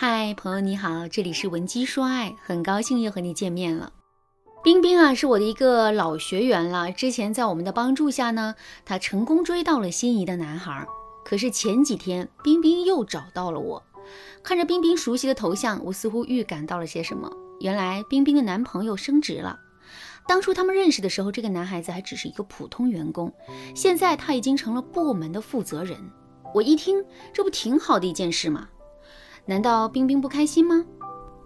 嗨，朋友你好，这里是文姬说爱，很高兴又和你见面了。冰冰啊，是我的一个老学员了。之前在我们的帮助下呢，她成功追到了心仪的男孩。可是前几天，冰冰又找到了我。看着冰冰熟悉的头像，我似乎预感到了些什么。原来冰冰的男朋友升职了。当初他们认识的时候，这个男孩子还只是一个普通员工，现在他已经成了部门的负责人。我一听，这不挺好的一件事吗？难道冰冰不开心吗？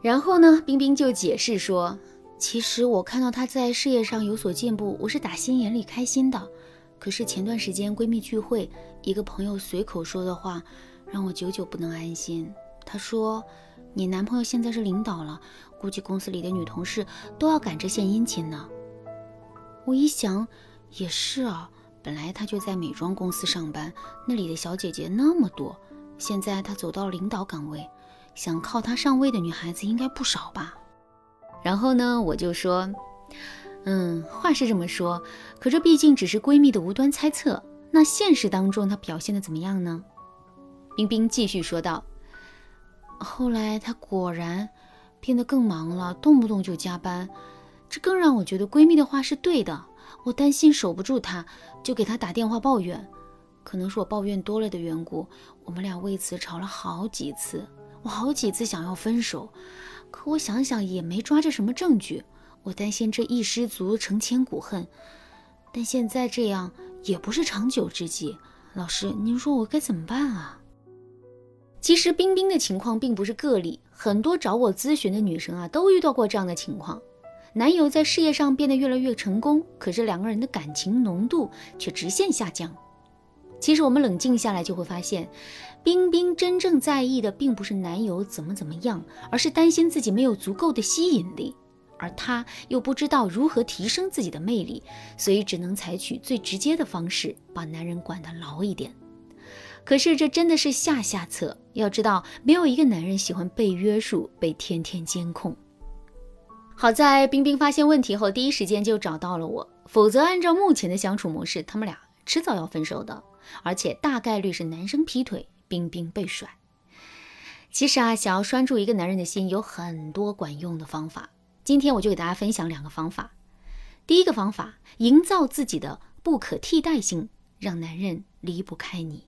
然后呢，冰冰就解释说，其实我看到她在事业上有所进步，我是打心眼里开心的。可是前段时间闺蜜聚会，一个朋友随口说的话，让我久久不能安心。他说，你男朋友现在是领导了，估计公司里的女同事都要赶着献殷勤呢。我一想，也是啊，本来他就在美妆公司上班，那里的小姐姐那么多。现在他走到了领导岗位，想靠他上位的女孩子应该不少吧？然后呢，我就说，嗯，话是这么说，可这毕竟只是闺蜜的无端猜测。那现实当中她表现的怎么样呢？冰冰继续说道，后来她果然变得更忙了，动不动就加班，这更让我觉得闺蜜的话是对的。我担心守不住她，就给她打电话抱怨。可能是我抱怨多了的缘故，我们俩为此吵了好几次。我好几次想要分手，可我想想也没抓着什么证据。我担心这一失足成千古恨，但现在这样也不是长久之计。老师，您说我该怎么办啊？其实冰冰的情况并不是个例，很多找我咨询的女生啊都遇到过这样的情况：男友在事业上变得越来越成功，可是两个人的感情浓度却直线下降。其实我们冷静下来就会发现，冰冰真正在意的并不是男友怎么怎么样，而是担心自己没有足够的吸引力，而她又不知道如何提升自己的魅力，所以只能采取最直接的方式把男人管得牢一点。可是这真的是下下策，要知道没有一个男人喜欢被约束、被天天监控。好在冰冰发现问题后第一时间就找到了我，否则按照目前的相处模式，他们俩迟早要分手的。而且大概率是男生劈腿，冰冰被甩。其实啊，想要拴住一个男人的心，有很多管用的方法。今天我就给大家分享两个方法。第一个方法，营造自己的不可替代性，让男人离不开你。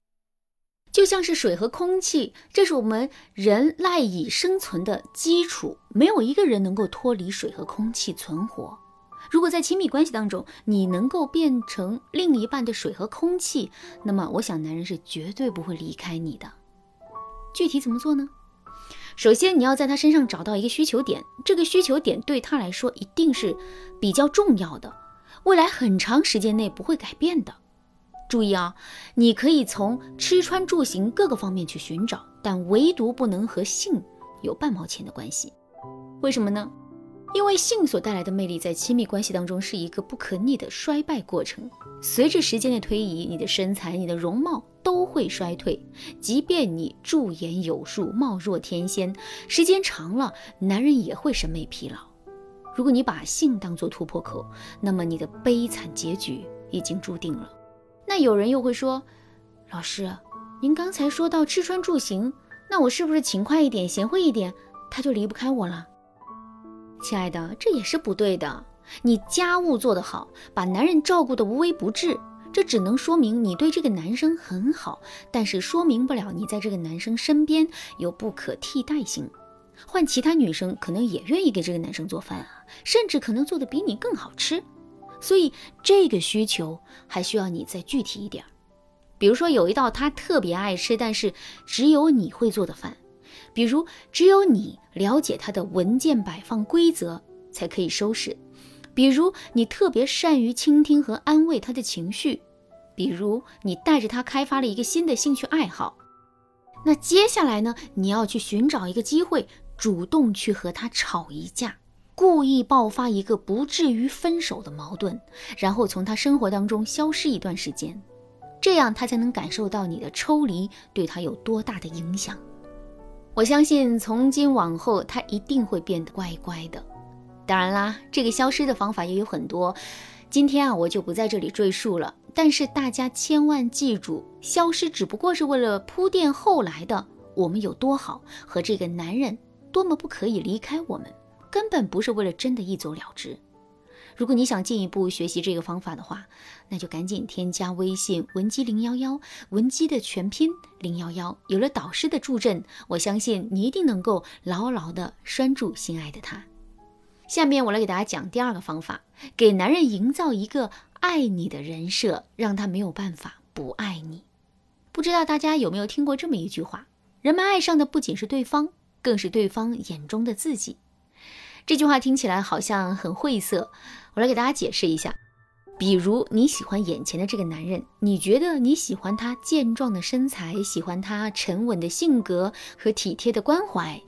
就像是水和空气，这是我们人赖以生存的基础，没有一个人能够脱离水和空气存活。如果在亲密关系当中，你能够变成另一半的水和空气，那么我想男人是绝对不会离开你的。具体怎么做呢？首先，你要在他身上找到一个需求点，这个需求点对他来说一定是比较重要的，未来很长时间内不会改变的。注意啊，你可以从吃穿住行各个方面去寻找，但唯独不能和性有半毛钱的关系。为什么呢？因为性所带来的魅力，在亲密关系当中是一个不可逆的衰败过程。随着时间的推移，你的身材、你的容貌都会衰退。即便你驻颜有术、貌若天仙，时间长了，男人也会审美疲劳。如果你把性当作突破口，那么你的悲惨结局已经注定了。那有人又会说，老师，您刚才说到吃穿住行，那我是不是勤快一点、贤惠一点，他就离不开我了？亲爱的，这也是不对的。你家务做得好，把男人照顾得无微不至，这只能说明你对这个男生很好，但是说明不了你在这个男生身边有不可替代性。换其他女生可能也愿意给这个男生做饭啊，甚至可能做的比你更好吃。所以这个需求还需要你再具体一点。比如说有一道他特别爱吃，但是只有你会做的饭。比如，只有你了解他的文件摆放规则，才可以收拾；比如，你特别善于倾听和安慰他的情绪；比如，你带着他开发了一个新的兴趣爱好。那接下来呢？你要去寻找一个机会，主动去和他吵一架，故意爆发一个不至于分手的矛盾，然后从他生活当中消失一段时间，这样他才能感受到你的抽离对他有多大的影响。我相信从今往后他一定会变得乖乖的。当然啦，这个消失的方法也有很多，今天啊我就不在这里赘述了。但是大家千万记住，消失只不过是为了铺垫后来的我们有多好，和这个男人多么不可以离开我们，根本不是为了真的一走了之。如果你想进一步学习这个方法的话，那就赶紧添加微信文姬零幺幺，文姬的全拼零幺幺。有了导师的助阵，我相信你一定能够牢牢的拴住心爱的他。下面我来给大家讲第二个方法，给男人营造一个爱你的人设，让他没有办法不爱你。不知道大家有没有听过这么一句话：人们爱上的不仅是对方，更是对方眼中的自己。这句话听起来好像很晦涩，我来给大家解释一下。比如你喜欢眼前的这个男人，你觉得你喜欢他健壮的身材，喜欢他沉稳的性格和体贴的关怀，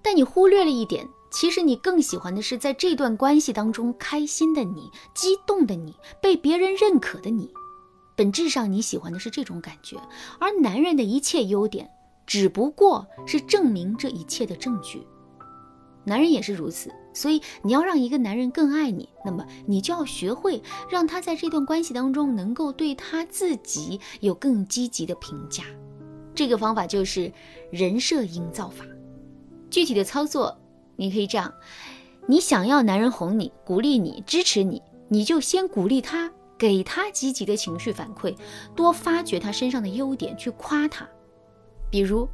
但你忽略了一点，其实你更喜欢的是在这段关系当中开心的你、激动的你、被别人认可的你。本质上你喜欢的是这种感觉，而男人的一切优点只不过是证明这一切的证据。男人也是如此，所以你要让一个男人更爱你，那么你就要学会让他在这段关系当中能够对他自己有更积极的评价。这个方法就是人设营造法。具体的操作，你可以这样：你想要男人哄你、鼓励你、支持你，你就先鼓励他，给他积极的情绪反馈，多发掘他身上的优点，去夸他。比如，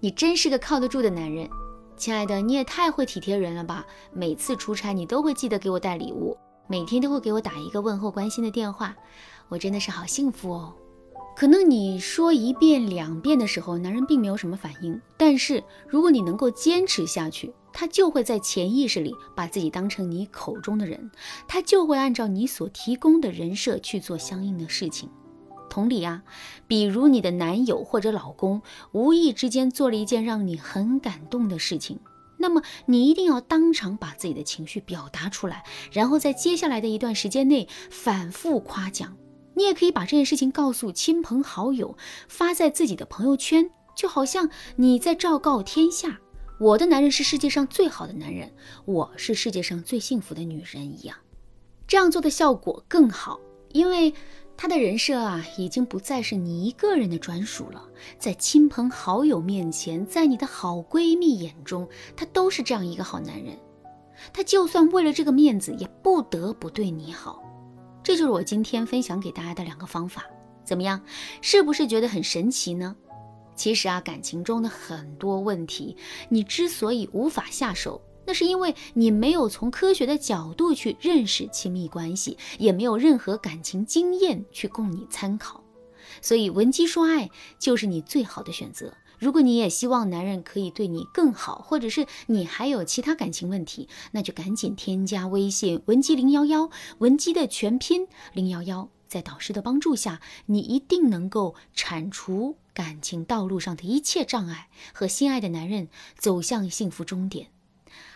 你真是个靠得住的男人。亲爱的，你也太会体贴人了吧！每次出差你都会记得给我带礼物，每天都会给我打一个问候关心的电话，我真的是好幸福哦。可能你说一遍两遍的时候，男人并没有什么反应，但是如果你能够坚持下去，他就会在潜意识里把自己当成你口中的人，他就会按照你所提供的人设去做相应的事情。同理啊，比如你的男友或者老公无意之间做了一件让你很感动的事情，那么你一定要当场把自己的情绪表达出来，然后在接下来的一段时间内反复夸奖。你也可以把这件事情告诉亲朋好友，发在自己的朋友圈，就好像你在昭告天下：我的男人是世界上最好的男人，我是世界上最幸福的女人一样。这样做的效果更好，因为。他的人设啊，已经不再是你一个人的专属了。在亲朋好友面前，在你的好闺蜜眼中，他都是这样一个好男人。他就算为了这个面子，也不得不对你好。这就是我今天分享给大家的两个方法，怎么样？是不是觉得很神奇呢？其实啊，感情中的很多问题，你之所以无法下手。那是因为你没有从科学的角度去认识亲密关系，也没有任何感情经验去供你参考，所以闻鸡说爱就是你最好的选择。如果你也希望男人可以对你更好，或者是你还有其他感情问题，那就赶紧添加微信文姬零幺幺，文姬的全拼零幺幺，在导师的帮助下，你一定能够铲除感情道路上的一切障碍，和心爱的男人走向幸福终点。